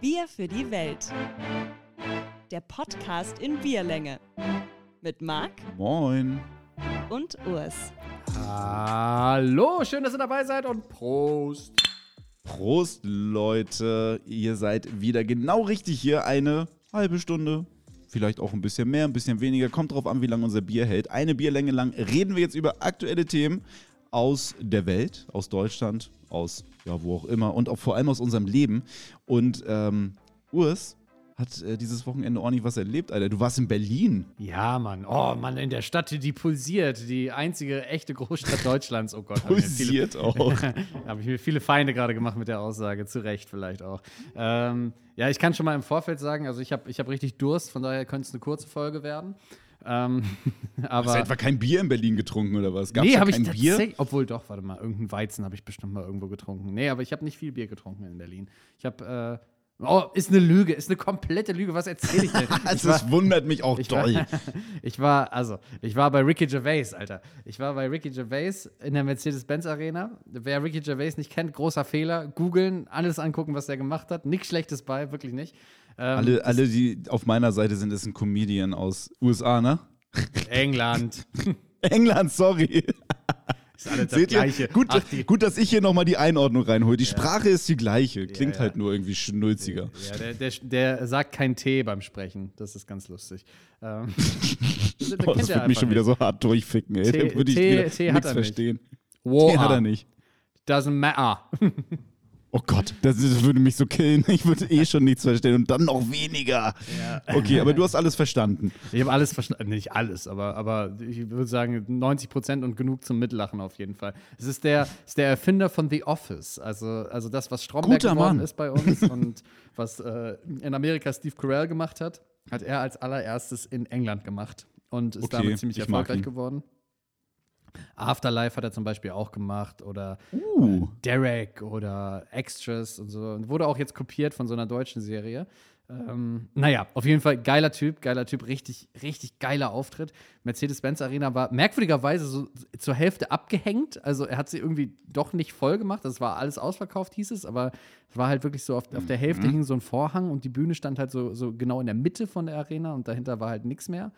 Bier für die Welt. Der Podcast in Bierlänge. Mit Marc Moin. und Urs. Hallo, schön, dass ihr dabei seid und Prost. Prost, Leute. Ihr seid wieder genau richtig hier. Eine halbe Stunde, vielleicht auch ein bisschen mehr, ein bisschen weniger. Kommt drauf an, wie lange unser Bier hält. Eine Bierlänge lang reden wir jetzt über aktuelle Themen aus der Welt, aus Deutschland, aus ja, wo auch immer und auch vor allem aus unserem Leben. Und ähm, Urs hat äh, dieses Wochenende ordentlich was erlebt, Alter. Du warst in Berlin. Ja, Mann. Oh, Mann, in der Stadt, die pulsiert. Die einzige echte Großstadt Deutschlands. Oh Gott. mir viele- Pulsiert auch. Habe ich mir viele Feinde gerade gemacht mit der Aussage. Zu Recht vielleicht auch. Ähm, ja, ich kann schon mal im Vorfeld sagen, also ich habe ich hab richtig Durst, von daher könnte es eine kurze Folge werden. Ähm, Hast du aber etwa kein Bier in Berlin getrunken oder was? Gab's nee, habe ich kein Bier? tatsächlich, obwohl doch, warte mal, irgendein Weizen habe ich bestimmt mal irgendwo getrunken. Nee, aber ich habe nicht viel Bier getrunken in Berlin. Ich habe, äh, oh, ist eine Lüge, ist eine komplette Lüge, was erzähle ich denn? Ich war- das wundert mich auch ich war, doll. ich war, also, ich war bei Ricky Gervais, Alter. Ich war bei Ricky Gervais in der Mercedes-Benz Arena. Wer Ricky Gervais nicht kennt, großer Fehler. Googeln, alles angucken, was der gemacht hat. Nichts Schlechtes bei, wirklich nicht. Ähm, Alle, alle, die auf meiner Seite sind, ist ein Comedian aus USA, ne? England. England, sorry. Ist alles das Seht ihr? Gleiche. Gut, Ach, gut, dass ich hier nochmal die Einordnung reinhole. Die Sprache ist die gleiche, klingt ja. halt nur irgendwie schnulziger. Ja, der, der, der sagt kein T beim Sprechen. Das ist ganz lustig. Ähm, das Boah, das würde mich schon wieder so hart durchficken, ey. T- Da würde ich T- T hat er nicht. verstehen. Wow. T hat er nicht. Doesn't matter. Oh Gott, das, das würde mich so killen. Ich würde eh schon nichts verstehen und dann noch weniger. Okay, aber du hast alles verstanden. Ich habe alles verstanden. Nicht alles, aber, aber ich würde sagen 90 Prozent und genug zum Mitlachen auf jeden Fall. Es ist der, ist der Erfinder von The Office. Also, also das, was Stromberg Guter geworden Mann. ist bei uns und was äh, in Amerika Steve Carell gemacht hat, hat er als allererstes in England gemacht und ist Okay, damit ziemlich erfolgreich geworden. Afterlife hat er zum Beispiel auch gemacht oder Uh, Derek oder Extras und so. Und wurde auch jetzt kopiert von so einer deutschen Serie. Ähm, naja, auf jeden Fall geiler Typ, geiler Typ, richtig, richtig geiler Auftritt. Mercedes-Benz Arena war merkwürdigerweise so zur Hälfte abgehängt. Also er hat sie irgendwie doch nicht voll gemacht. Das war alles ausverkauft, hieß es, aber es war halt wirklich so, auf, auf der Hälfte hing so ein Vorhang und die Bühne stand halt so, so genau in der Mitte von der Arena und dahinter war halt nichts mehr.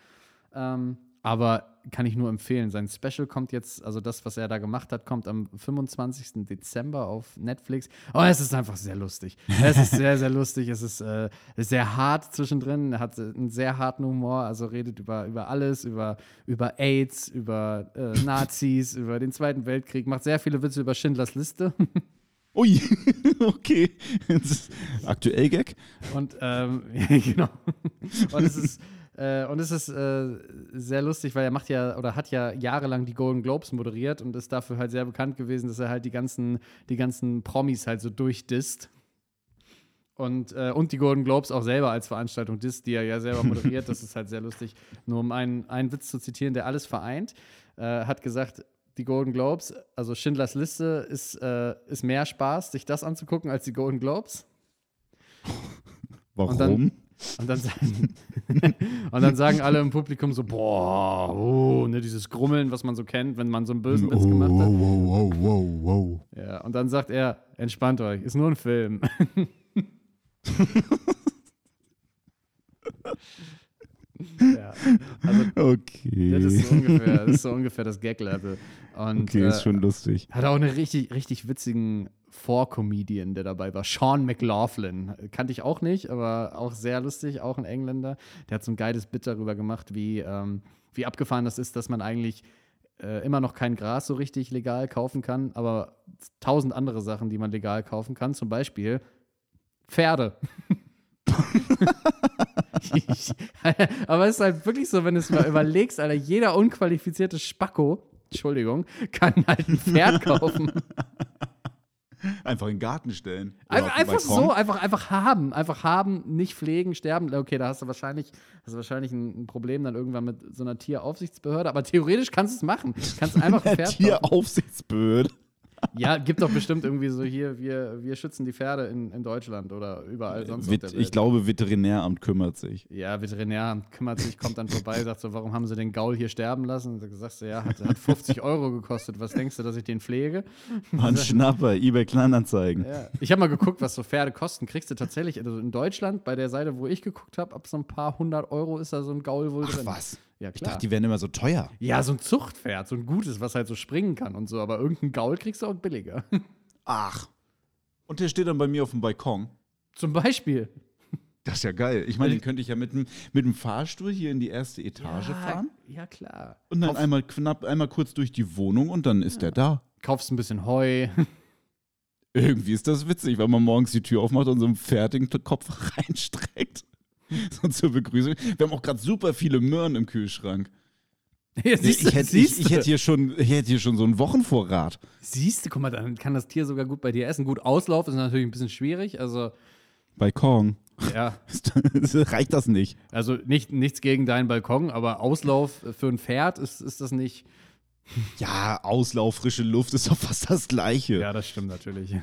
Ähm, aber kann ich nur empfehlen. Sein Special kommt jetzt, also das, was er da gemacht hat, kommt am 25. Dezember auf Netflix. Oh, es ist einfach sehr lustig. Es ist sehr, sehr lustig. Es ist äh, sehr hart zwischendrin. Er hat äh, einen sehr harten Humor, also redet über, über alles, über, über AIDS, über äh, Nazis, über den Zweiten Weltkrieg, macht sehr viele Witze über Schindlers Liste. ui, okay. Aktuell Gag? Und ähm, genau. Und es ist, äh, und es ist äh, sehr lustig, weil er macht ja oder hat ja jahrelang die Golden Globes moderiert und ist dafür halt sehr bekannt gewesen, dass er halt die ganzen, die ganzen Promis halt so durchdisst. Und, äh, und die Golden Globes auch selber als Veranstaltung disst, die er ja selber moderiert. Das ist halt sehr lustig. Nur um einen, einen Witz zu zitieren, der alles vereint, äh, hat gesagt, die Golden Globes, also Schindlers Liste, ist, äh, ist mehr Spaß, sich das anzugucken, als die Golden Globes. Warum? Und dann, sagen, und dann sagen alle im Publikum so, boah, oh, ne, dieses Grummeln, was man so kennt, wenn man so einen bösen Witz gemacht hat. wow, wow, wow, wow. Ja, und dann sagt er, entspannt euch, ist nur ein Film. ja, also Okay. das ist so ungefähr das, ist so ungefähr das Gag-Level. Okay, ist äh, schon lustig. Hat auch einen richtig, richtig witzigen Vorcomedian, der dabei war. Sean McLaughlin. Kannte ich auch nicht, aber auch sehr lustig, auch ein Engländer. Der hat so ein geiles Bit darüber gemacht, wie, ähm, wie abgefahren das ist, dass man eigentlich äh, immer noch kein Gras so richtig legal kaufen kann, aber tausend andere Sachen, die man legal kaufen kann. Zum Beispiel Pferde. aber es ist halt wirklich so, wenn du es mal überlegst, Alter, jeder unqualifizierte Spacko, Entschuldigung, kann halt ein Pferd kaufen. Einfach in den Garten stellen. Oder Einfach, so, einfach, einfach haben. Einfach haben, nicht pflegen, sterben. Okay, da hast du wahrscheinlich, hast du wahrscheinlich ein, ein Problem dann irgendwann mit so einer Tieraufsichtsbehörde. Aber theoretisch kannst du es machen. Kannst einfach ein Pferd. Tieraufsichtsbehörde. Ja, gibt doch bestimmt irgendwie so hier, wir, wir schützen die Pferde in, in Deutschland oder überall sonst auf Wit- der Welt. ich glaube, Veterinäramt kümmert sich. Ja, Veterinär kümmert sich, kommt dann vorbei, sagt so, warum haben sie den Gaul hier sterben lassen? Und sagst du, ja, hat, hat 50 Euro gekostet. Was denkst du, dass ich den pflege? Mann, Schnapper, eBay Kleinanzeigen. Ja. Ich habe mal geguckt, was so Pferde kosten. Kriegst du tatsächlich, also in Deutschland, bei der Seite, wo ich geguckt habe, ab so ein paar hundert Euro ist da so ein Gaul wohl Ach drin. was? Ja, Ich dachte, die wären immer so teuer. ja, so ein Zuchtpferd, so ein gutes, was halt so springen kann und so. Aber irgendein Gaul kriegst du auch billiger. Ach. Und der steht dann bei mir auf dem Balkon. Zum Beispiel. Das ist ja geil. Ich meine, den könnte ich ja mit dem, mit dem Fahrstuhl hier in die erste Etage fahren. Ja, klar. Und dann Kauf- einmal knapp, einmal kurz durch die Wohnung und dann ist der da. Kaufst ein bisschen Heu. Irgendwie ist das witzig, wenn man morgens die Tür aufmacht und so einen fertigen Kopf reinstreckt. So zur Begrüßung. Wir haben auch gerade super viele Möhren im Kühlschrank. Ja, siehst du, ich, hätte, ich, siehst ich, hätte hier schon, ich hätte hier schon so einen Wochenvorrat. Siehst du, guck mal, dann kann das Tier sogar gut bei dir essen. Gut, Auslauf ist natürlich ein bisschen schwierig. Also, Balkon. ja, Reicht das nicht? also nicht, nichts gegen deinen Balkon, aber Auslauf für ein Pferd ist, ist das nicht. Ja, Auslauf, frische Luft ist doch fast das Gleiche. Ja, das stimmt natürlich.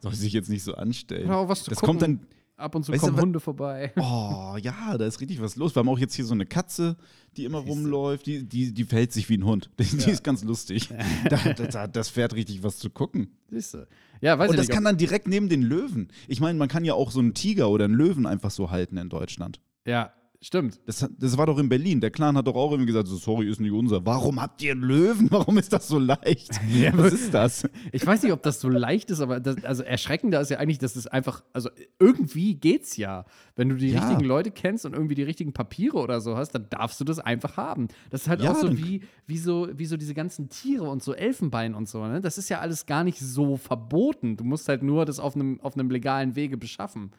Soll sich jetzt nicht so anstellen. Auch was zu das gucken. kommt dann. Ab und zu Weißt du, kommen wa- Hunde vorbei. Oh, ja, da ist richtig was los. Wir haben auch jetzt hier so eine Katze, die immer rumläuft. Die, die, die verhält sich wie ein Hund. Die, die ist ganz lustig. da, da, da, das fährt richtig was zu gucken. Siehst du. Ja, weiß Und das nicht. kann dann direkt neben den Löwen. Ich meine, man kann ja auch so einen Tiger oder einen Löwen einfach so halten in Deutschland. ja, stimmt. Das, das war doch in Berlin. Der Clan hat doch auch irgendwie gesagt, so, sorry, ist nicht unser. Warum habt ihr einen Löwen? Warum ist das so leicht? Ja, Was ist das? Ich weiß nicht, ob das so leicht ist, aber das, also erschreckender ist ja eigentlich, dass es einfach, also irgendwie geht's ja. Wenn du die Ja. richtigen Leute kennst und irgendwie die richtigen Papiere oder so hast, dann darfst du das einfach haben. Das ist halt Ja, auch so wie, wie so wie so diese ganzen Tiere und so Elfenbein und so, ne? Das ist ja alles gar nicht so verboten. Du musst halt nur das auf einem auf einem legalen Wege beschaffen.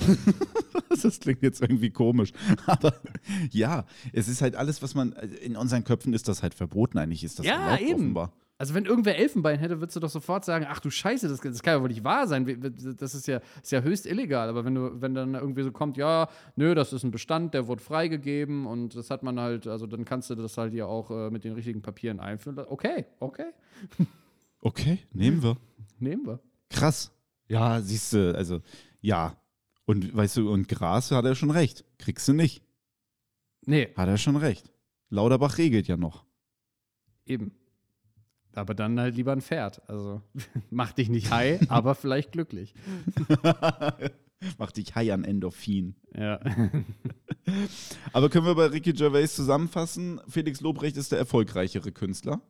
Das klingt jetzt irgendwie komisch. Aber ja, es ist halt alles, was man. In unseren Köpfen ist das halt verboten. Eigentlich ist das Ja, erlaubt, eben. offenbar. Also wenn irgendwer Elfenbein hätte, würdest du doch sofort sagen, ach du Scheiße, das, das kann ja wohl nicht wahr sein. Das ist ja, ist ja höchst illegal. Aber wenn du, wenn dann irgendwie so kommt, ja, nö, das ist ein Bestand, der wurde freigegeben und das hat man halt, also dann kannst du das halt ja auch äh, mit den richtigen Papieren einführen. Okay, okay, Okay, nehmen wir. nehmen wir. Krass. Ja, siehst du, also, ja. Und weißt du, und Gras hat er schon recht. Kriegst du nicht. Nee, Hat er schon recht. Lauterbach regelt ja noch. eben. Aber dann halt lieber ein Pferd. Also mach dich nicht high, aber vielleicht glücklich. Macht dich high an Endorphin. Ja. Aber können wir bei Ricky Gervais zusammenfassen? Felix Lobrecht ist der erfolgreichere Künstler.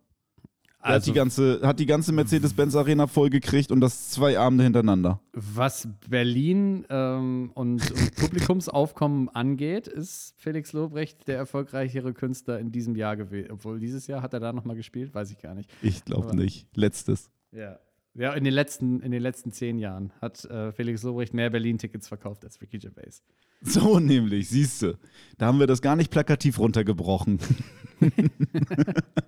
Er hat die ganze, hat die ganze Mercedes-Benz Arena vollgekriegt und das zwei Abende hintereinander. Was Berlin ähm, und, und Publikumsaufkommen angeht, ist Felix Lobrecht der erfolgreichere Künstler in diesem Jahr gewesen. Obwohl dieses Jahr hat er da nochmal gespielt, weiß ich gar nicht. Ich glaube nicht. Letztes. Ja. Ja, in den letzten, in den letzten zehn Jahren hat äh, Felix Lobrecht mehr Berlin-Tickets verkauft als Ricky Gervais. So nämlich, siehst du. Da haben wir das gar nicht plakativ runtergebrochen.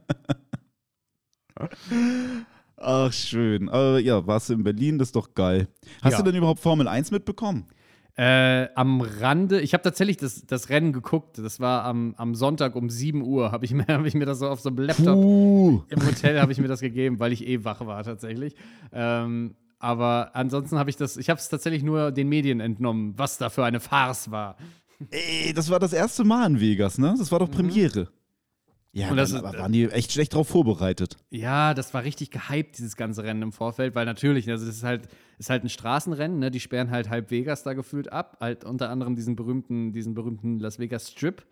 Ach, schön. Aber ja, warst du in Berlin? Das ist doch geil. Hast Ja. du denn überhaupt Formel 1 mitbekommen? Äh, am Rande, ich habe tatsächlich das, das Rennen geguckt. Das war am, am Sonntag um 7 Uhr, habe ich, mir- hab ich mir das so auf so einem Laptop Uh. im Hotel habe ich mir das gegeben, weil ich eh wach war tatsächlich. Ähm, aber ansonsten habe ich das, ich habe es tatsächlich nur den Medien entnommen, was da für eine Farce war. Ey, das war das erste Mal in Vegas, ne? Das war doch Premiere. Ja, Und das aber waren die echt schlecht drauf vorbereitet. Ja, das war richtig gehypt, dieses ganze Rennen im Vorfeld, weil natürlich, also das ist halt, ist halt ein Straßenrennen, ne? Die sperren halt halb Vegas da gefühlt ab, halt unter anderem diesen berühmten, diesen berühmten Las Vegas Strip.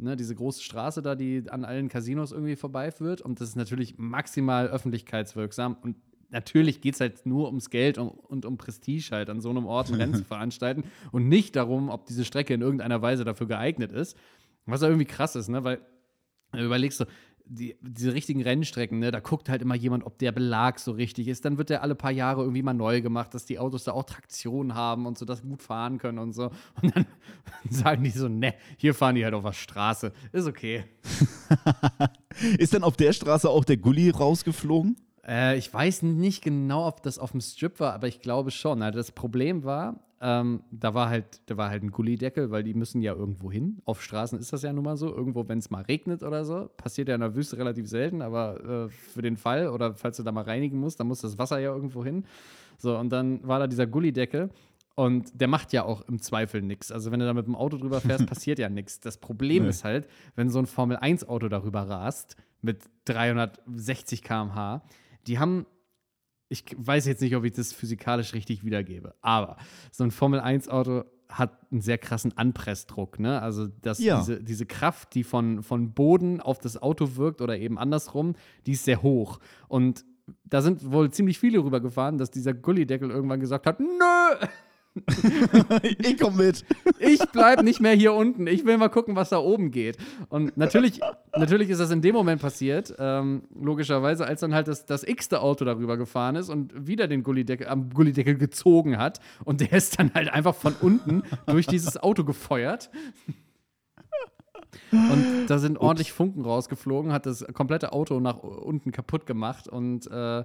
Ne, diese große Straße da, die an allen Casinos irgendwie vorbeiführt. Und das ist natürlich maximal öffentlichkeitswirksam. Und natürlich geht es halt nur ums Geld und, und um Prestige halt, an so einem Ort ein Rennen zu veranstalten. Und nicht darum, ob diese Strecke in irgendeiner Weise dafür geeignet ist. Was ja irgendwie krass ist, ne? Weil überlegst du, die, diese richtigen Rennstrecken, ne, da guckt halt immer jemand, ob der Belag so richtig ist. Dann wird der alle paar Jahre irgendwie mal neu gemacht, dass die Autos da auch Traktion haben und so, dass sie gut fahren können und so. Und dann sagen die so, ne, hier fahren die halt auf der Straße. Ist okay. Ist denn auf der Straße auch der Gully rausgeflogen? Äh, ich weiß nicht genau, ob das auf dem Strip war, aber ich glaube schon. Also das Problem war, ähm, da war halt, da war halt ein Gullideckel, weil die müssen ja irgendwo hin. Auf Straßen ist das ja nun mal so. Irgendwo, wenn es mal regnet oder so, passiert ja in der Wüste relativ selten, aber äh, für den Fall oder falls du da mal reinigen musst, dann muss das Wasser ja irgendwo hin. So, und dann war da dieser Gullideckel. Und der macht ja auch im Zweifel nichts. Also, wenn du da mit dem Auto drüber fährst, passiert ja nichts. Das Problem Nee. ist halt, wenn so ein Formel-1-Auto darüber rast mit 360 km/h, die haben ich weiß jetzt nicht, ob ich das physikalisch richtig wiedergebe, aber so ein Formel-1-Auto hat einen sehr krassen Anpressdruck, ne? Also dass Ja. diese, diese Kraft, die von, von Boden auf das Auto wirkt oder eben andersrum, die ist sehr hoch. Und da sind wohl ziemlich viele rübergefahren, dass dieser Gullideckel irgendwann gesagt hat, nö, ich komm mit. ich bleib nicht mehr hier unten. Ich will mal gucken, was da oben geht. Und natürlich, natürlich ist das in dem Moment passiert, ähm, logischerweise, als dann halt das, das x-te Auto darüber gefahren ist und wieder den Gullideckel, am Gullideckel gezogen hat. Und der ist dann halt einfach von unten durch dieses Auto gefeuert. Und da sind ordentlich Funken rausgeflogen, hat das komplette Auto nach unten kaputt gemacht und äh,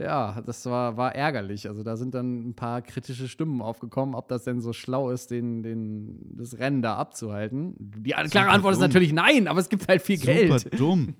ja, das war, war ärgerlich. Also da sind dann ein paar kritische Stimmen aufgekommen, ob das denn so schlau ist, den, den, das Rennen da abzuhalten. Die klare Antwort ist dumm. natürlich nein, aber es gibt halt viel Super Geld. dumm.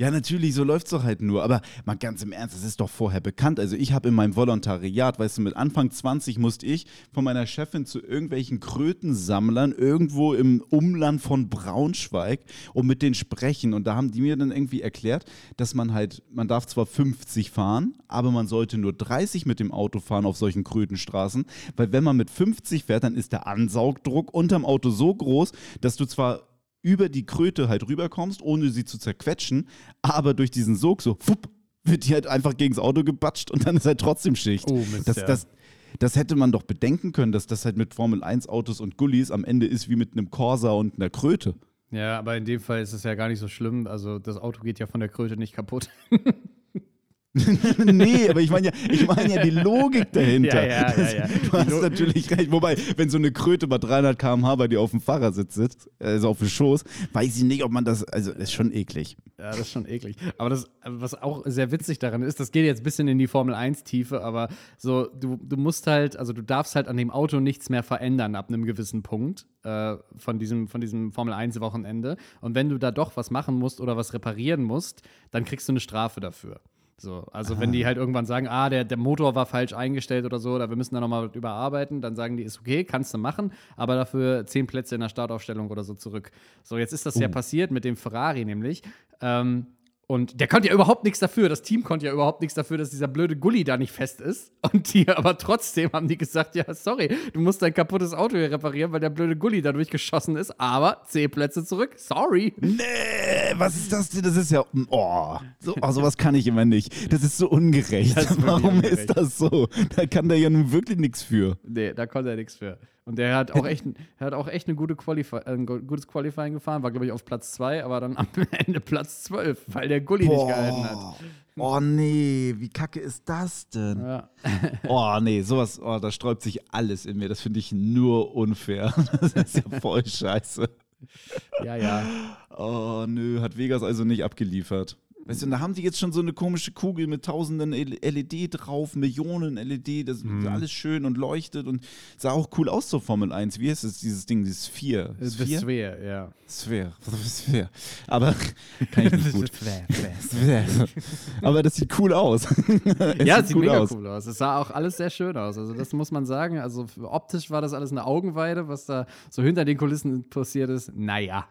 Ja, natürlich, so läuft's doch halt nur. Aber mal ganz im Ernst, das ist doch vorher bekannt. Also ich habe in meinem Volontariat, weißt du, mit Anfang 20 musste ich von meiner Chefin zu irgendwelchen Krötensammlern irgendwo im Umland von Braunschweig und mit denen sprechen. Und da haben die mir dann irgendwie erklärt, dass man halt, man darf zwar 50 fahren, aber man sollte nur 30 mit dem Auto fahren auf solchen Krötenstraßen, weil wenn man mit 50 fährt, dann ist der Ansaugdruck unterm Auto so groß, dass du zwar über die Kröte halt rüberkommst, ohne sie zu zerquetschen, aber durch diesen Sog so, fupp, wird die halt einfach gegens Auto gebatscht und dann ist halt trotzdem Schicht. Oh, Mist, das, ja. das, das hätte man doch bedenken können, dass das halt mit Formel-1-Autos und Gullis am Ende ist wie mit einem Corsa und einer Kröte. Ja, aber in dem Fall ist es ja gar nicht so schlimm. Also das Auto geht ja von der Kröte nicht kaputt. nee, aber ich meine ja, ich meine ja die Logik dahinter. Ja, ja, ja, ja. Du hast natürlich recht. Wobei, wenn so eine Kröte bei 300 km/h bei dir auf dem Fahrersitz sitzt, also auf dem Schoß, weiß ich nicht, ob man das, also das ist schon eklig. Ja, das ist schon eklig. Aber das, was auch sehr witzig daran ist, das geht jetzt ein bisschen in die Formel 1-Tiefe, aber so, du, du musst halt, also du darfst halt an dem Auto nichts mehr verändern ab einem gewissen Punkt äh, von diesem, von diesem Formel 1-Wochenende. Und wenn du da doch was machen musst oder was reparieren musst, dann kriegst du eine Strafe dafür. So, also wenn die halt irgendwann sagen, ah, der, der Motor war falsch eingestellt oder so, oder wir müssen da nochmal überarbeiten, dann sagen die, ist okay, kannst du machen, aber dafür zehn Plätze in der Startaufstellung oder so zurück. So, jetzt ist das ja passiert mit dem Ferrari nämlich. Ähm, und der konnte ja überhaupt nichts dafür. Das Team konnte ja überhaupt nichts dafür, dass dieser blöde Gully da nicht fest ist. Und die aber trotzdem haben die gesagt: Ja, sorry, du musst dein kaputtes Auto hier reparieren, weil der blöde Gully da durchgeschossen ist. Aber zehn Plätze zurück. Sorry. Nee, was ist das denn? Das ist ja. Oh, so, oh, sowas kann ich immer nicht. Das ist so ungerecht. Ist Warum ungerecht. ist das so? Da kann der ja nun wirklich nichts für. Nee, da konnte er nichts für. Und der hat auch echt, er hat auch echt eine gute Qualifi äh, ein gu- gutes Qualifying gefahren, war, glaube ich, auf Platz 2, aber dann am Ende Platz 12, weil der Gully nicht gehalten hat. Oh nee, wie kacke ist das denn? Ja. Oh nee, sowas, oh, da sträubt sich alles in mir. Das finde ich nur unfair. Das ist ja voll scheiße. ja, ja. Oh nö, hat Vegas also nicht abgeliefert. Weißt du, und da haben die jetzt schon so eine komische Kugel mit tausenden LED drauf, Millionen LED, das ist alles schön und leuchtet und sah auch cool aus zur Formel 1. Wie heißt es, dieses Ding, dieses Sphere? Das ist schwer, ja. Sphere. Sphere. Aber kann ich nicht gut. Sphere. Aber das sieht cool aus. Ja, es sieht mega cool aus. Es sah auch alles sehr schön aus. Also, das muss man sagen. Also, optisch war das alles eine Augenweide, was da so hinter den Kulissen passiert ist. Naja.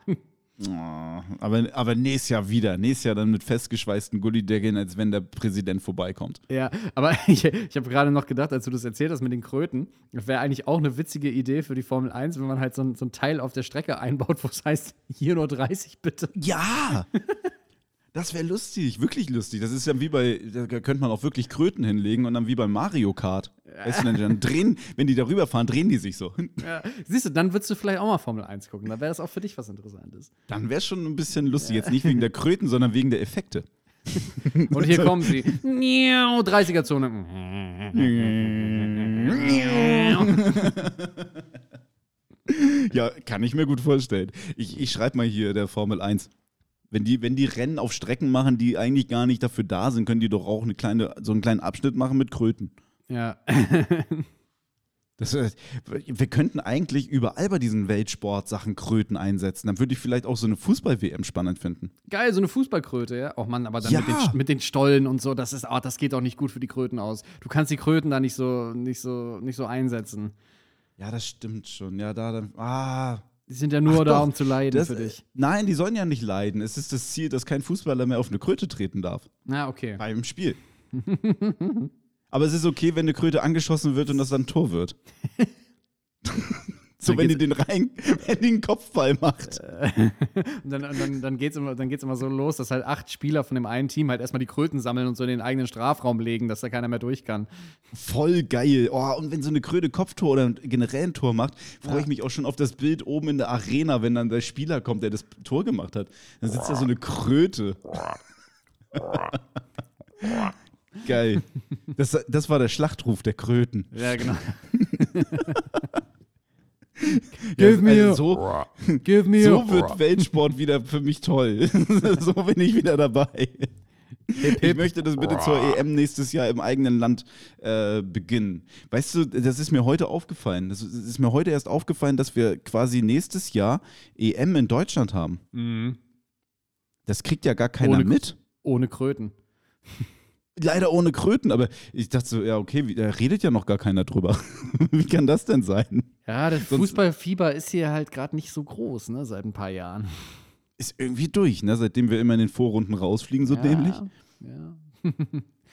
Oh, aber, aber nächstes Jahr wieder. Nächstes Jahr dann mit festgeschweißten Gullideckeln, als wenn der Präsident vorbeikommt. Ja, aber ich, ich habe gerade noch gedacht, als du das erzählt hast mit den Kröten, das wäre eigentlich auch eine witzige Idee für die Formel 1, wenn man halt so ein, so ein Teil auf der Strecke einbaut, wo es heißt, hier nur 30 bitte. Ja! Das wäre lustig, wirklich lustig. Das ist ja wie bei, da könnte man auch wirklich Kröten hinlegen und dann wie bei Mario Kart. Weißt du, dann, dann drehen, wenn die darüber fahren, drehen die sich so. Ja. Siehst du, dann würdest du vielleicht auch mal Formel 1 gucken. Da wäre das auch für dich was Interessantes. Dann wäre schon ein bisschen lustig. Jetzt nicht wegen der Kröten, sondern wegen der Effekte. Und hier kommen sie. 30er-Zone. Ja, kann ich mir gut vorstellen. Ich, ich schreibe mal hier der Formel 1. Wenn die, wenn die Rennen auf Strecken machen, die eigentlich gar nicht dafür da sind, können die doch auch eine kleine, so einen kleinen Abschnitt machen mit Kröten. Ja. Das, äh, wir könnten eigentlich überall bei diesen Weltsport-Sachen Kröten einsetzen. Dann würde ich vielleicht auch so eine Fußball-WM spannend finden. Geil, so eine Fußballkröte, ja. Oh Mann, aber dann Ja. mit, den, mit den Stollen und so, das ist, ah, das geht auch nicht gut für die Kröten aus. Du kannst die Kröten da nicht so, nicht so, nicht so einsetzen. Ja, das stimmt schon. Ja, da dann. Ah. Die sind ja nur Ach da, doch, um zu leiden Das, für dich. Nein, die sollen ja nicht leiden. Es ist das Ziel, dass kein Fußballer mehr auf eine Kröte treten darf. Na, okay. Beim Spiel. Aber es ist okay, wenn eine Kröte angeschossen wird und das dann ein Tor wird. so, wenn die den rein, wenn die einen Kopfball macht. Und dann, dann, dann geht es immer, dann geht's immer so los, dass halt acht Spieler von dem einen Team halt erstmal die Kröten sammeln und so in den eigenen Strafraum legen, dass da keiner mehr durch kann. Voll geil. Oh, und wenn so eine Kröte Kopftor oder generell ein Tor macht, freue ich mich auch schon auf das Bild oben in der Arena, wenn dann der Spieler kommt, der das Tor gemacht hat. Dann sitzt da so eine Kröte. geil. Das, das war der Schlachtruf der Kröten. Ja, genau. Give me also a- so, Give me so wird Weltsport wieder für mich toll. so bin ich wieder dabei. Ich möchte das bitte zur EM nächstes Jahr im eigenen Land äh, beginnen. Weißt du, das ist mir heute aufgefallen. Das ist mir heute erst aufgefallen, dass wir quasi nächstes Jahr EM in Deutschland haben. Mhm. Das kriegt ja gar keiner Ohne- mit. Ohne Kröten. Leider ohne Kröten, aber ich dachte so, ja, okay, wie- da redet ja noch gar keiner drüber. wie kann das denn sein? Ja, das Sonst- Fußballfieber ist hier halt gerade nicht so groß, ne, seit ein paar Jahren. Ist irgendwie durch, ne? Seitdem wir immer in den Vorrunden rausfliegen, so ja, dämlich. Ja.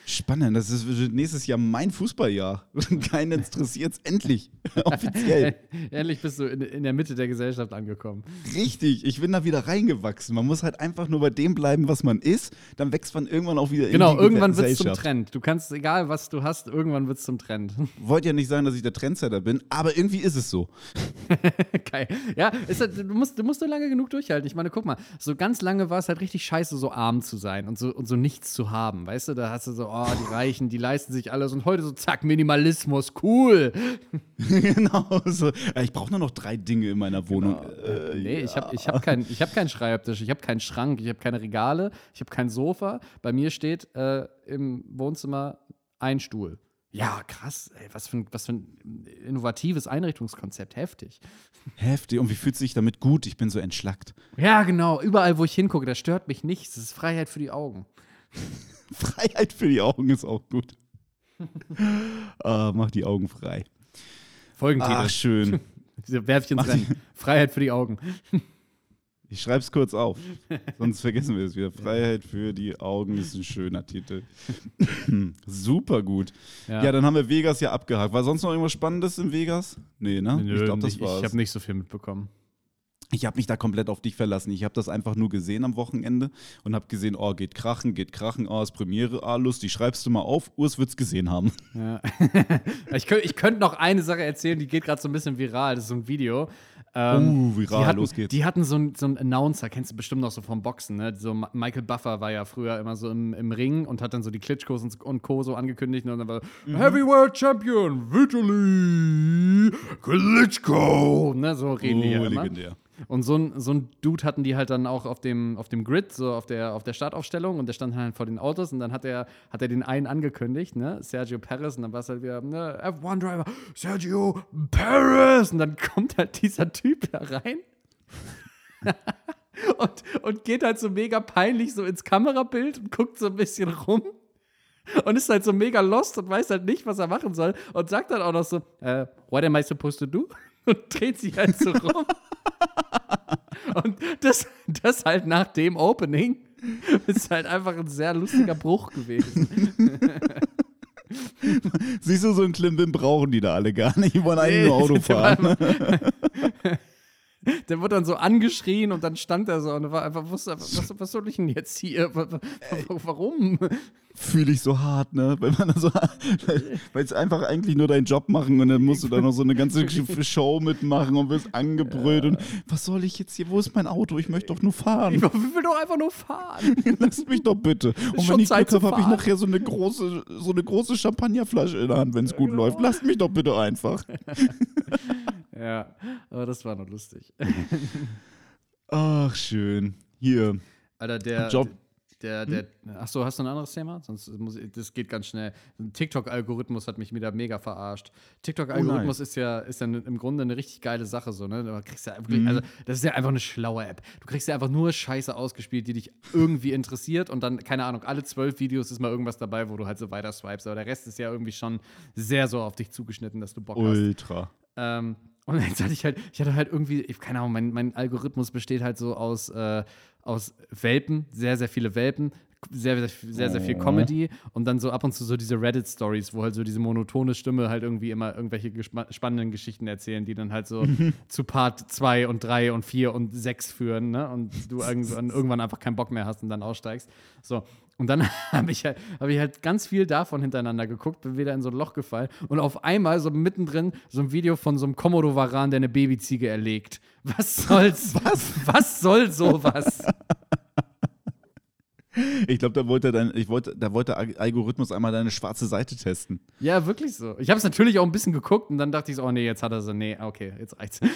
Spannend, das ist nächstes Jahr mein Fußballjahr. Keinen interessiert es endlich. Offiziell. Endlich bist du in, in der Mitte der Gesellschaft angekommen. Richtig, ich bin da wieder reingewachsen. Man muss halt einfach nur bei dem bleiben, was man ist. Dann wächst man irgendwann auch wieder Genau, in die irgendwann wird es zum Gesellschaft. Trend. Du kannst, egal was du hast, irgendwann wird es zum Trend. Wollte ja nicht sagen, dass ich der Trendsetter bin, aber irgendwie ist es so. Geil. Ja, halt, du, musst, du musst nur lange genug durchhalten. Ich meine, guck mal, so ganz lange war es halt richtig scheiße, so arm zu sein und so, und so nichts zu haben. Weißt du, da hast du so, oh, die Reichen, die leisten sich alles und heute so, zack, Minimalismus, cool. genau so. Äh, Ich brauche nur noch drei Dinge in meiner Wohnung. Äh, nee, ich habe ich hab keinen ich hab keinen Schreibtisch, ich habe keinen Schrank, ich habe keine Regale, ich habe kein Sofa. Bei mir steht äh, im Wohnzimmer ein Stuhl. Ja, krass, ey, was für, ein, was für ein innovatives Einrichtungskonzept, heftig. Heftig. Und wie fühlt sich damit gut? Ich bin so entschlackt. Ja, genau, überall, wo ich hingucke, das stört mich nichts. Das ist Freiheit für die Augen. Freiheit für die Augen ist auch gut. ah, mach die Augen frei. Folgentitel. Ach, schön. Diese werf ich ins Rennen. Freiheit für die Augen. Ich schreib's kurz auf, sonst vergessen wir es wieder. Freiheit für die Augen ist ein schöner Titel. Super gut. Ja. Ja. dann haben wir Vegas ja abgehakt. War sonst noch irgendwas Spannendes in Vegas? Nee, ne? Nö, ich glaube, das war's. ich habe nicht so viel mitbekommen. Ich habe mich da komplett auf dich verlassen. Ich habe das einfach nur gesehen am Wochenende und habe gesehen, oh, geht krachen, geht krachen, oh, ist Premiere, ah, lustig, schreibst du mal auf, Urs wird's gesehen haben. Ja. ich könnte könnt noch eine Sache erzählen, die geht gerade so ein bisschen viral. Das ist so ein Video. Ähm, Uh, viral, hatten, los geht's. Die hatten so einen so Announcer, kennst du bestimmt noch so vom Boxen, ne? So Michael Buffer war ja früher immer so im, im Ring und hat dann so die Klitschkos und, und Co. so angekündigt und dann war Mhm. Heavyweight Champion Vitali Klitschko. Ne? So reden die ja Oh, immer. legendär. Und so ein, so ein Dude hatten die halt dann auch auf dem, auf dem Grid, so auf der, auf der Startaufstellung. Und der stand halt vor den Autos. Und dann hat er, hat den einen angekündigt, ne, Sergio Perez. Und dann war es halt wieder, ne, F1-Driver, Sergio Perez! Und dann kommt halt dieser Typ da rein. Und, und geht halt so mega peinlich so ins Kamerabild und guckt so ein bisschen rum. Und ist halt so mega lost und weiß halt nicht, was er machen soll. Und sagt dann auch noch so, äh, what am I supposed to do? Und dreht sich halt so rum. Und das, das halt nach dem Opening ist halt einfach ein sehr lustiger Bruch gewesen. Siehst du, so einen Klimbim brauchen die da alle gar nicht. Die wollen eigentlich nur Auto fahren. Der wurde dann so angeschrien und dann stand er so und war einfach, wusste einfach, was, was soll ich denn jetzt hier? Wa- wa- wa- Warum? Fühle ich so hart, ne? Wenn man so, weil es einfach eigentlich nur deinen Job machen und dann musst du da noch so eine ganze Show mitmachen und wirst angebrüllt und was soll ich jetzt hier? Wo ist mein Auto? Ich möchte doch nur Ich fahren. will doch einfach nur fahren. Lasst mich doch bitte. Und wenn ich Zeit Glück habe, habe ich nachher so eine große, so eine große Champagnerflasche in der Hand, wenn es gut läuft. Lasst mich doch bitte einfach. Ja, aber das war noch lustig. Ach, schön. Hier. Alter, der. Job. Der, der, ach so, hast du ein anderes Thema? Sonst muss ich, das geht ganz schnell. Ein TikTok-Algorithmus hat mich wieder mega verarscht. TikTok-Algorithmus Oh, ist ja ist ja im Grunde eine richtig geile Sache, so, ne? Du kriegst ja wirklich, also, das ist ja einfach eine schlaue App. Du kriegst ja einfach nur Scheiße ausgespielt, die dich irgendwie interessiert und dann, keine Ahnung, alle zwölf Videos ist mal irgendwas dabei, wo du halt so weiter swipes, aber der Rest ist ja irgendwie schon sehr so auf dich zugeschnitten, dass du Bock hast. Ultra. Ähm, und jetzt hatte ich halt, ich hatte halt irgendwie, ich, keine Ahnung, mein, mein Algorithmus besteht halt so aus, äh, aus Welpen, sehr, sehr viele Welpen, sehr, sehr, sehr, sehr viel Oh. Comedy und dann so ab und zu so diese Reddit-Stories, wo halt so diese monotone Stimme halt irgendwie immer irgendwelche spannenden Geschichten erzählen, die dann halt so zu Part 2 und 3 und 4 und 6 führen, ne? Und du irgendwann, irgendwann einfach keinen Bock mehr hast und dann aussteigst. So. Und dann habe ich, halt, hab ich halt ganz viel davon hintereinander geguckt, bin wieder in so ein Loch gefallen und auf einmal so mittendrin so ein Video von so einem Komodo-Varan, der eine Babyziege erlegt. Was soll's? Was? Was soll sowas? Ich glaube, da wollte dein, ich wollte, da wollte der Algorithmus einmal deine schwarze Seite testen. ja, wirklich so. Ich habe es natürlich auch ein bisschen geguckt und dann dachte ich so, oh nee, jetzt hat er so, nee, okay, jetzt reicht's.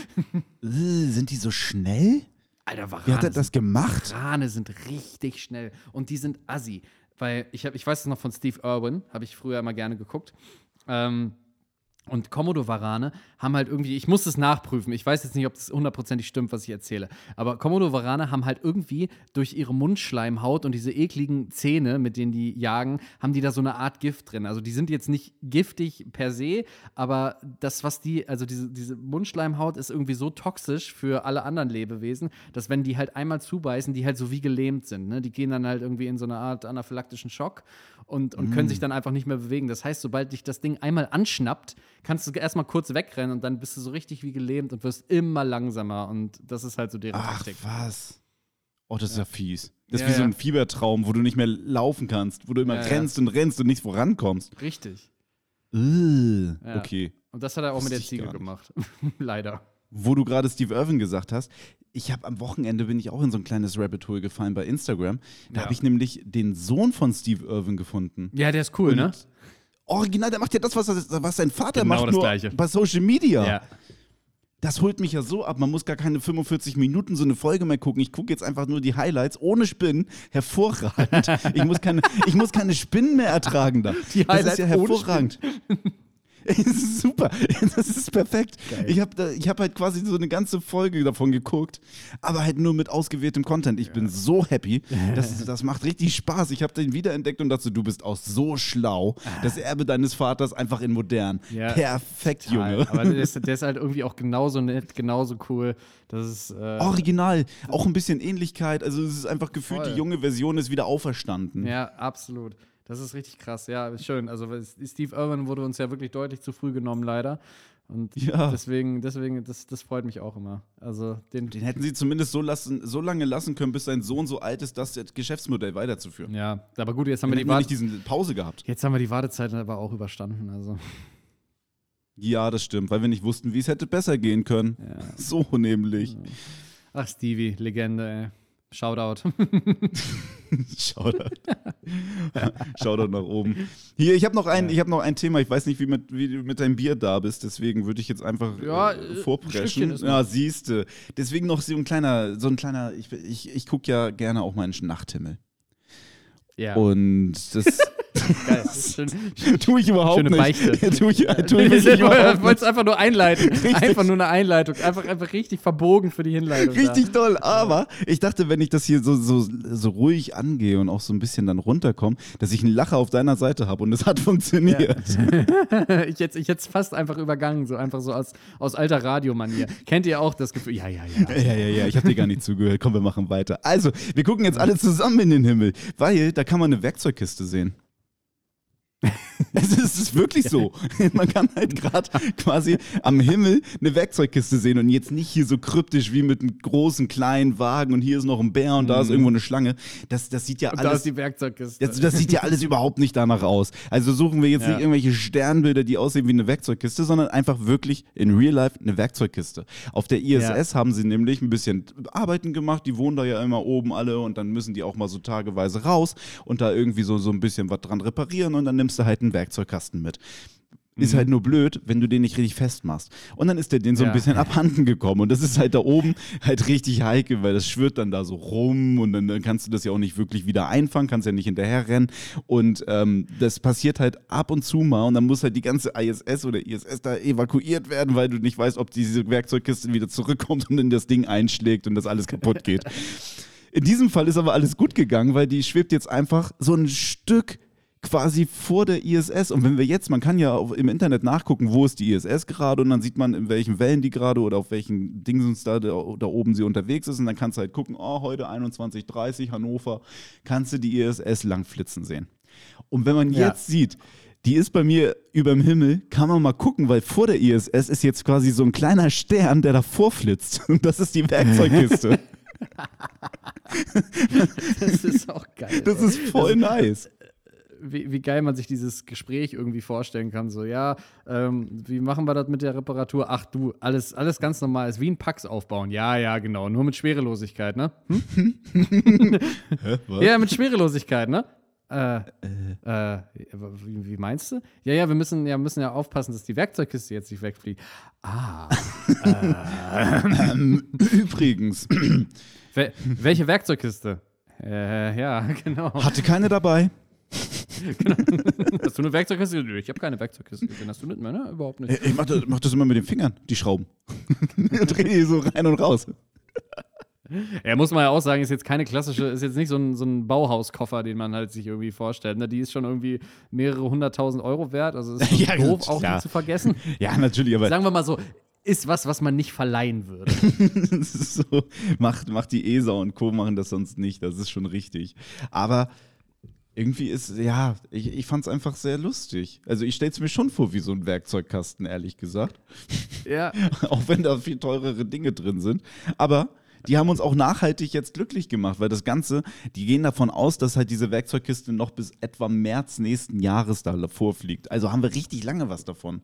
Äh, sind die so schnell? Alter, Varane Wie hat er das gemacht? Varane sind richtig schnell und die sind assi. Weil ich, hab, ich weiß es noch von Steve Irwin, habe ich früher immer gerne geguckt. Ähm, und Komodo-Varane haben halt irgendwie, ich muss es nachprüfen, ich weiß jetzt nicht, ob das hundertprozentig stimmt, was ich erzähle, aber Komodo-Varane haben halt irgendwie durch ihre Mundschleimhaut und diese ekligen Zähne, mit denen die jagen, haben die da so eine Art Gift drin. Also die sind jetzt nicht giftig per se, aber das, was die, also diese, diese Mundschleimhaut ist irgendwie so toxisch für alle anderen Lebewesen, dass wenn die halt einmal zubeißen, die halt so wie gelähmt sind. Ne? Die gehen dann halt irgendwie in so eine Art anaphylaktischen Schock und, und können sich dann einfach nicht mehr bewegen. Das heißt, sobald dich das Ding einmal anschnappt, kannst du erstmal kurz wegrennen und dann bist du so richtig wie gelähmt und wirst immer langsamer. Und das ist halt so deren Ach, Taktik. was? Oh, das ist ja fies. Das ist Ja, wie so ja. ein Fiebertraum, wo du nicht mehr laufen kannst, wo du immer Ja, ja. rennst und rennst und nicht vorankommst. Richtig. Ja. Okay. Und das hat er auch mit der Ziege gemacht. Leider. Wo du gerade Steve Irwin gesagt hast, ich habe am Wochenende bin ich auch in so ein kleines Rabbit Hole gefallen bei Instagram. Da Ja. habe ich nämlich den Sohn von Steve Irwin gefunden. Ja, der ist cool, ne? Original, der macht ja das, was, was sein Vater Genau macht, das nur Gleiche. bei Social Media. Ja. Das holt mich ja so ab. Man muss gar keine 45 Minuten so eine Folge mehr gucken. Ich gucke jetzt einfach nur die Highlights ohne Spinnen. Hervorragend. ich, muss keine, ich muss keine Spinnen mehr ertragen da. Die das ist ja Highlights Es ist super. Das ist perfekt. Ich habe ich hab halt quasi so eine ganze Folge davon geguckt, aber halt nur mit ausgewähltem Content. Ich bin so happy. Das, das macht richtig Spaß. Ich habe den wiederentdeckt und dachte, du bist auch so schlau. Das Erbe deines Vaters einfach in modern. Ja. Perfekt. Junge. Aber der ist, der ist halt irgendwie auch genauso nett, genauso cool. Das ist. Äh, Original, auch ein bisschen Ähnlichkeit. Also es ist einfach gefühlt, Voll. die junge Version ist wieder auferstanden. Ja, absolut. Das ist richtig krass. Ja, schön. Also Steve Irwin wurde uns ja wirklich deutlich zu früh genommen, leider. Und Ja. deswegen, deswegen, das, das freut mich auch immer. Also den. Den hätten sie zumindest so, lassen, so lange lassen können, bis sein Sohn so alt ist, das Geschäftsmodell weiterzuführen. Ja, aber gut, jetzt haben wir die wir nicht Warte. diese Pause gehabt. Jetzt haben wir die Wartezeit aber auch überstanden. Also, Ja, das stimmt, weil wir nicht wussten, wie es hätte besser gehen können. ja. So nämlich. Ach, Stevie, Legende, ey. Shoutout. Shoutout. Shoutout nach oben. Hier, ich habe noch, ein, ich hab noch ein Thema. Ich weiß nicht, wie, mit, wie du mit deinem Bier da bist. Deswegen würde ich jetzt einfach Ja, äh, äh, ein vorpreschen. Noch. Ja, siehste. Deswegen noch so ein kleiner, so ein kleiner, ich, ich, ich gucke ja gerne auch mal in den Nachthimmel. ja, Und das geil. Schön, tue ich überhaupt Schöne nicht. Beichte. tue ich, tue ich ich wollte es einfach nur einleiten. Einfach nur eine Einleitung. Einfach, einfach richtig verbogen für die Hinleitung. da. Richtig toll, aber ich dachte, wenn ich das hier so, so, so ruhig angehe und auch so ein bisschen dann runterkomme, dass ich einen Lacher auf deiner Seite habe und es hat funktioniert. ich hätte ich es fast einfach übergangen, so einfach so aus, aus alter Radiomanier. Kennt ihr auch das Gefühl? Ja, ja, ja. Ja, ja, ja, ich habe dir gar nicht zugehört. Komm, wir machen weiter. Also, wir gucken jetzt alle zusammen in den Himmel, weil da kann man eine Werkzeugkiste sehen. Es ist, es ist wirklich so. Man kann halt gerade quasi am Himmel eine Werkzeugkiste sehen und jetzt nicht hier so kryptisch wie mit einem großen, kleinen Wagen und hier ist noch ein Bär und da ist irgendwo eine Schlange. Das, das sieht ja Und da alles ist die Werkzeugkiste. Das, das sieht ja alles überhaupt nicht danach aus. Also suchen wir jetzt Ja. nicht irgendwelche Sternbilder, die aussehen wie eine Werkzeugkiste, sondern einfach wirklich in Real Life eine Werkzeugkiste. Auf der ISS haben sie nämlich ein bisschen Arbeiten gemacht. Die wohnen da ja immer oben alle und dann müssen die auch mal so tageweise raus und da irgendwie so, so ein bisschen was dran reparieren und dann nimmst du halt einen Werkzeugkasten mit. Ist halt nur blöd, wenn du den nicht richtig festmachst. Und dann ist der den so ein Ja. bisschen abhanden gekommen. Und das ist halt da oben halt richtig heikel, weil das schwirrt dann da so rum und dann, dann kannst du das ja auch nicht wirklich wieder einfangen, kannst ja nicht hinterher rennen. Und ähm, das passiert halt ab und zu mal und dann muss halt die ganze ISS oder ISS da evakuiert werden, weil du nicht weißt, ob diese Werkzeugkiste wieder zurückkommt und in das Ding einschlägt und das alles kaputt geht. In diesem Fall ist aber alles gut gegangen, weil die schwebt jetzt einfach so ein Stück quasi vor der ISS. Und wenn wir jetzt, man kann ja auf, im Internet nachgucken, wo ist die ISS gerade und dann sieht man, in welchen Wellen die gerade oder auf welchen Dingsens da, da, da oben sie unterwegs ist. Und dann kannst du halt gucken, oh, heute 21.30 Hannover, kannst du die ISS langflitzen sehen. Und wenn man Ja. jetzt sieht, die ist bei mir überm Himmel, kann man mal gucken, weil vor der ISS ist jetzt quasi so ein kleiner Stern, der davor flitzt. Und das ist die Werkzeugkiste. Das ist auch geil. Das ist voll nice. Wie, wie geil man sich dieses Gespräch irgendwie vorstellen kann. So, ja, ähm, wie machen wir das mit der Reparatur? Ach du, alles, alles ganz normal. Ist wie ein Pax aufbauen. Ja, ja, genau. Nur mit Schwerelosigkeit, ne? Hm? Hä, was? Ja, mit Schwerelosigkeit, ne? Äh, äh, wie, wie meinst du? Ja, ja, wir müssen ja, müssen ja aufpassen, dass die Werkzeugkiste jetzt nicht wegfliegt. Ah. Ähm, übrigens, Wel welche Werkzeugkiste? Äh, ja, genau. hatte keine dabei. Hast du eine Werkzeugkiste? Ich habe keine Werkzeugkiste gesehen. Hast du nicht mehr, ne? Überhaupt nicht. Ich mach das, mach das immer mit den Fingern, die Schrauben. Dreh die so rein und raus. Ja, muss man ja auch sagen, ist jetzt keine klassische, ist jetzt nicht so ein, so ein Bauhauskoffer, den man halt sich irgendwie vorstellt. Ne? Die ist schon irgendwie mehrere hunderttausend Euro wert. Also ist Ja, doof, auch nicht zu vergessen. Ja, natürlich, aber Sagen wir mal so, ist was, was man nicht verleihen würde. so, macht, macht die ESA und Co. machen das sonst nicht. Das ist schon richtig. Aber irgendwie ist, ja, ich, ich fand es einfach sehr lustig. Also ich stelle es mir schon vor wie so ein Werkzeugkasten, ehrlich gesagt. ja. auch wenn da viel teurere Dinge drin sind. Aber die haben uns auch nachhaltig jetzt glücklich gemacht, weil das Ganze, die gehen davon aus, dass halt diese Werkzeugkiste noch bis etwa März nächsten Jahres da vorfliegt. Also haben wir richtig lange was davon.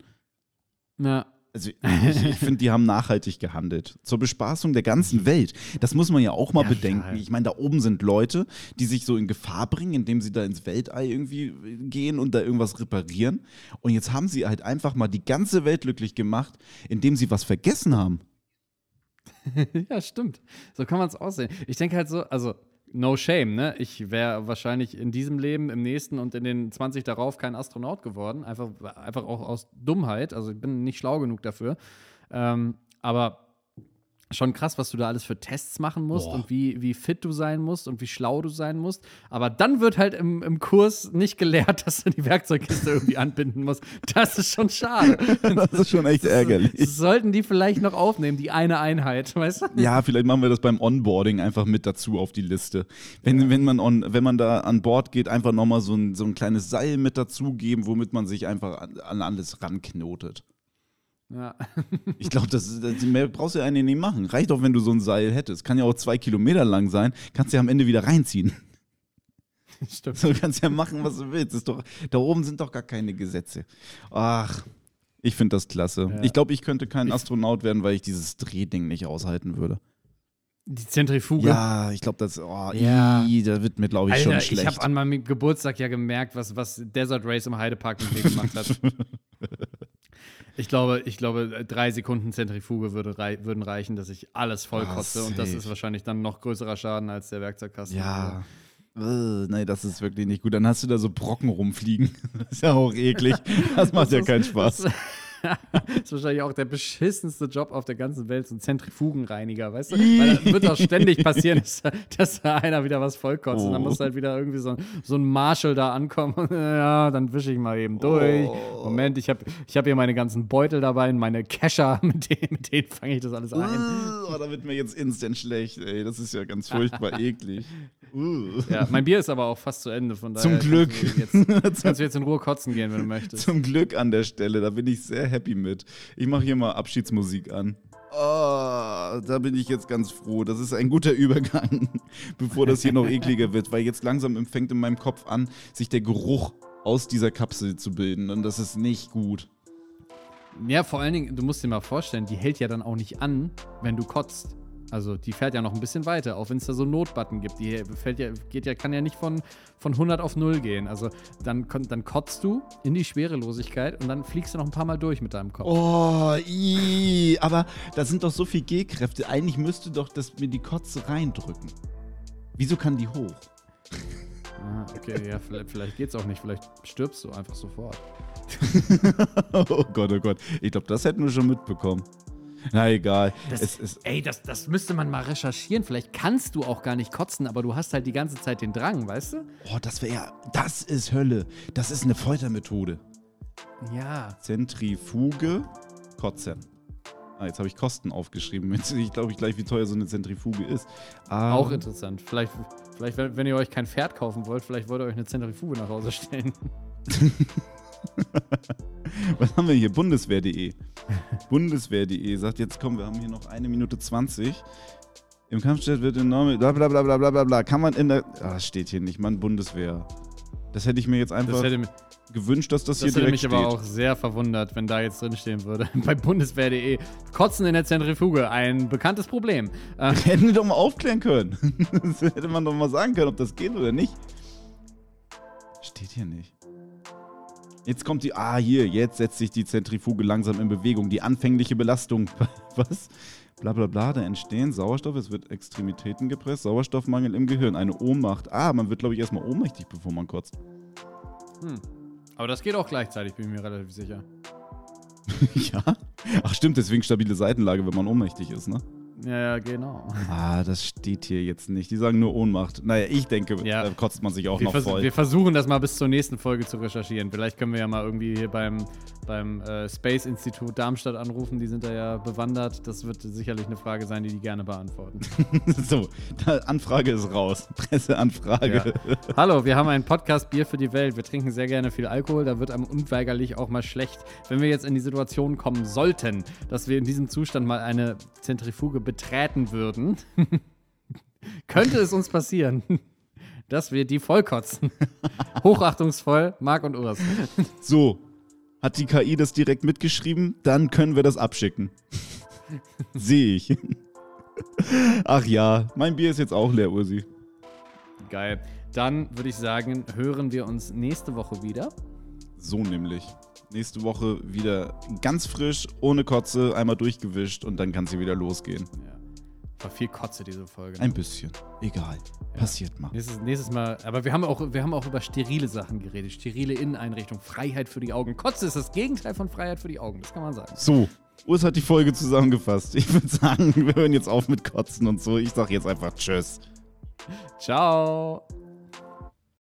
ja. Also ich, ich finde, die haben nachhaltig gehandelt. Zur Bespaßung der ganzen Welt. Das muss man ja auch mal Ja, bedenken. klar. Ich meine, da oben sind Leute, die sich so in Gefahr bringen, indem sie da ins Weltall irgendwie gehen und da irgendwas reparieren. Und jetzt haben sie halt einfach mal die ganze Welt glücklich gemacht, indem sie was vergessen haben. ja, stimmt. So kann man es aussehen. Ich denke halt so, also no shame, ne? Ich wäre wahrscheinlich in diesem Leben, im nächsten und in den 20 darauf kein Astronaut geworden. Einfach, einfach auch aus Dummheit. Also ich bin nicht schlau genug dafür. Ähm, aber schon krass, was du da alles für Tests machen musst Boah. und wie, wie fit du sein musst und wie schlau du sein musst. Aber dann wird halt im, im Kurs nicht gelehrt, dass du die Werkzeugkiste irgendwie anbinden musst. Das ist schon schade. Das ist schon echt ärgerlich. Sollten die vielleicht noch aufnehmen, die eine Einheit, weißt du? Ja, vielleicht machen wir das beim Onboarding einfach mit dazu auf die Liste. Wenn, wenn, man, on, wenn man da an Bord geht, einfach nochmal so ein, so ein kleines Seil mit dazugeben, womit man sich einfach an, an alles ranknotet. Ja. Ich glaube, das, das mehr brauchst du ja eigentlich nicht machen. Reicht doch, wenn du so ein Seil hättest. Kann ja auch zwei Kilometer lang sein. Kannst ja am Ende wieder reinziehen. Stimmt. So kannst ja machen, was du willst. Ist doch, da oben sind doch gar keine Gesetze. Ach, ich finde das klasse. Ja. Ich glaube, ich könnte kein Astronaut werden, weil ich dieses Drehding nicht aushalten würde. Die Zentrifuge. Ja, ich glaube, das, oh, Ja. da wird mir, glaube ich, Alter, schon ich schlecht. habe an meinem Geburtstag ja gemerkt, was, was Desert Race im Heidepark mit mir gemacht hat. ich glaube, ich glaube, drei Sekunden Zentrifuge würde, rei würden reichen, dass ich alles vollkotze. Ah, und das ist wahrscheinlich dann noch größerer Schaden als der Werkzeugkasten. ja. Äh, nee, das ist wirklich nicht gut. Dann hast du da so Brocken rumfliegen. Das ist ja auch eklig. Das macht ja ist- keinen Spaß. Das ist wahrscheinlich auch der beschissenste Job auf der ganzen Welt, so ein Zentrifugenreiniger, weißt du? Weil das wird auch ständig passieren, dass, dass da einer wieder was vollkotzt. Und dann Oh. muss halt wieder irgendwie so, ein- so ein Marshall da ankommen. Und, ja, dann wische ich mal eben durch. Oh. Moment, ich habe ich hab hier meine ganzen Beutel dabei, meine Kescher, mit denen, mit denen fange ich das alles ein. Oh, da wird mir jetzt instant schlecht, ey. Das ist ja ganz furchtbar eklig. Uh. Ja, mein Bier ist aber auch fast zu Ende, von daher. Zum kannst Glück. Du jetzt, kannst du jetzt in Ruhe kotzen gehen, wenn du möchtest. Zum Glück an der Stelle, da bin ich sehr happy mit. Ich mache hier mal Abschiedsmusik an. Oh, da bin ich jetzt ganz froh. Das ist ein guter Übergang, bevor das hier noch ekliger wird, weil jetzt langsam fängt in meinem Kopf an, sich der Geruch aus dieser Kapsel zu bilden und das ist nicht gut. Ja, vor allen Dingen, du musst dir mal vorstellen, die hält ja dann auch nicht an, wenn du kotzt. Also die fährt ja noch ein bisschen weiter, auch wenn es da so einen Notbutton gibt. Die fällt ja, geht ja, kann ja nicht von, von 100 auf 0 gehen. Also dann, dann kotzt du in die Schwerelosigkeit und dann fliegst du noch ein paar Mal durch mit deinem Kopf. Oh, ii, aber da sind doch so viel G-Kräfte. Eigentlich müsste doch das mir die Kotze reindrücken. Wieso kann die hoch? Ah, okay, ja, vielleicht, vielleicht geht's auch nicht. Vielleicht stirbst du einfach sofort. oh Gott, oh Gott. Ich glaube, das hätten wir schon mitbekommen. Na egal. es ist, Ey, das, das müsste man mal recherchieren. Vielleicht kannst du auch gar nicht kotzen, aber du hast halt die ganze Zeit den Drang, weißt du? oh, das wäre ja. Das ist Hölle. Das ist eine Foltermethode. Ja. Zentrifuge kotzen. Ah, jetzt habe ich Kosten aufgeschrieben. Jetzt ich glaube ich gleich, wie teuer so eine Zentrifuge ist. Ah, Auch interessant. Vielleicht, vielleicht, wenn wenn ihr euch kein Pferd kaufen wollt, vielleicht wollt ihr euch eine Zentrifuge nach Hause stellen. Was haben wir hier? Bundeswehr.de. Bundeswehr.de sagt jetzt, komm, wir haben hier noch eine Minute 20. Im Kampfjet wird enorme. Bla bla bla bla bla bla bla. Kann man in der. Ah, das steht hier nicht, Mann, Bundeswehr. Das hätte ich mir jetzt einfach Das hätte, gewünscht, dass das, das hier hätte direkt mich steht. aber auch sehr verwundert, wenn da jetzt drinstehen würde. Bei bundeswehr.de. Kotzen in der Zentrifuge, ein bekanntes Problem. Äh, Hätten wir doch mal aufklären können. das hätte man doch mal sagen können, ob das geht oder nicht. Steht hier nicht. Jetzt kommt die. Ah, hier, jetzt setzt sich die Zentrifuge langsam in Bewegung. Die anfängliche Belastung. Was? Bla bla bla, da entstehen Sauerstoff, es wird Extremitäten gepresst, Sauerstoffmangel im Gehirn, eine Ohnmacht. Ah, man wird, glaube ich, erstmal ohnmächtig, bevor man kotzt. hm. Aber das geht auch gleichzeitig, bin ich mir relativ sicher. ja? Ach, stimmt, deswegen stabile Seitenlage, wenn man ohnmächtig ist, ne? Ja, ja, genau. Ah, das steht hier jetzt nicht. Die sagen nur Ohnmacht. Naja, ich denke, Ja. da kotzt man sich auch Wir, noch voll. wir versuchen das mal bis zur nächsten Folge zu recherchieren. Vielleicht können wir ja mal irgendwie hier beim, beim äh, Space Institut Darmstadt anrufen. Die sind da ja bewandert. Das wird sicherlich eine Frage sein, die die gerne beantworten. So, Anfrage ist raus. Presseanfrage. Hallo, wir haben einen Podcast Bier für die Welt. Wir trinken sehr gerne viel Alkohol. Da wird einem unweigerlich auch mal schlecht. Wenn wir jetzt in die Situation kommen sollten, dass wir in diesem Zustand mal eine Zentrifuge betreten würden, könnte es uns passieren, dass wir die vollkotzen. Hochachtungsvoll, Marc und Urs. So, hat die KI das direkt mitgeschrieben? Dann können wir das abschicken. Sehe ich. Ach ja, mein Bier ist jetzt auch leer, Ursi. Geil. Dann würde ich sagen, hören wir uns nächste Woche wieder. So nämlich. Nächste Woche wieder ganz frisch, ohne Kotze, einmal durchgewischt und dann kann sie wieder losgehen. Ja. War viel Kotze diese Folge. ne? Ein bisschen. Egal. Passiert mal. Nächstes, nächstes Mal, aber wir haben, auch, wir haben auch über sterile Sachen geredet. Sterile Inneneinrichtung, Freiheit für die Augen. Kotze ist das Gegenteil von Freiheit für die Augen, das kann man sagen. So, Urs hat die Folge zusammengefasst. Ich würde sagen, wir hören jetzt auf mit Kotzen und so. Ich sag jetzt einfach Tschüss. Ciao.